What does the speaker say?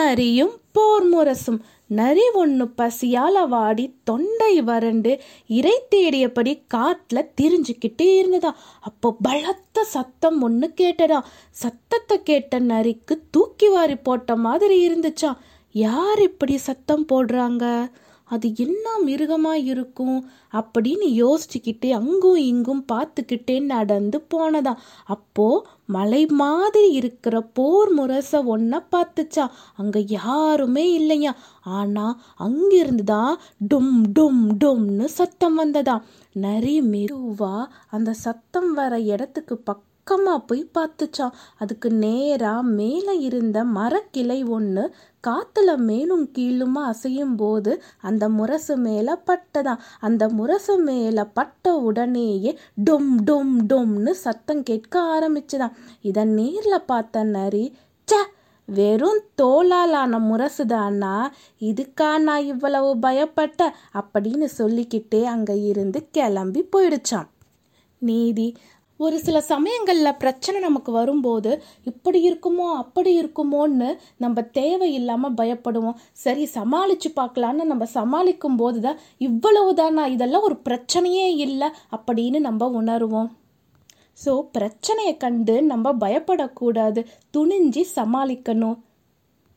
நரியும் போர் முரசும். நரி ஒன்று பசியால் வாடி தொண்டை வறண்டு இறை தேடியபடி காற்றுல திரிஞ்சுக்கிட்டே இருந்ததா அப்போ பலத்த சத்தம் ஒன்று கேட்டதா சத்தத்தை கேட்ட நரிக்கு தூக்கி வாரி போட்ட மாதிரி இருந்துச்சா யார் இப்படி சத்தம் போடுறாங்க? அது என்ன மிருகமாக இருக்கும் அப்படின்னு யோசிச்சுக்கிட்டே அங்கும் இங்கும் பார்த்துக்கிட்டே நடந்து போனதா அப்போ மலை மாதிரி இருக்கிற போர் முரச ஒன்ன பார்த்துச்சா. அங்க யாருமே இல்லையா. ஆனா அங்கிருந்து தான் டும் டும் டும்னு சத்தம் வந்ததா நரி மெதுவா அந்த சத்தம் வர இடத்துக்கு பக்கம் பக்கமா போய் பார்த்துச்சான் அதுக்கு நேரா மேலே இருந்த மரக்கிளை ஒன்று காத்துல மேலும் கீழுமா அசையும் போது அந்த முரசு மேல பட்டதான் அந்த முரசு மேல பட்ட உடனேயே டொம் டொம் டொம்னு சத்தம் கேட்க ஆரம்பிச்சுதான் இதை நேர்ல பார்த்த நரி ச்சே வெறும் தோளாலான முரசுதானா? இதுக்கா நான் இவ்வளவு பயப்பட்ட? அப்படின்னு சொல்லிக்கிட்டே அங்க இருந்து கிளம்பி போயிடுச்சான் நீதி ஒரு சில சமயங்களில் பிரச்சனை நமக்கு வரும்போது இப்படி இருக்குமோ அப்படி இருக்குமோன்னு நம்ம தேவையில்லாமல் பயப்படுவோம். சரி சமாளித்து பார்க்கலான்னு நம்ம சமாளிக்கும் போது தான் இவ்வளவுதானா இதெல்லாம் ஒரு பிரச்சனையே இல்லை அப்படின்னு நம்ம உணருவோம். ஸோ பிரச்சனையை கண்டு நம்ம பயப்படக்கூடாது. துணிஞ்சு சமாளிக்கணும்.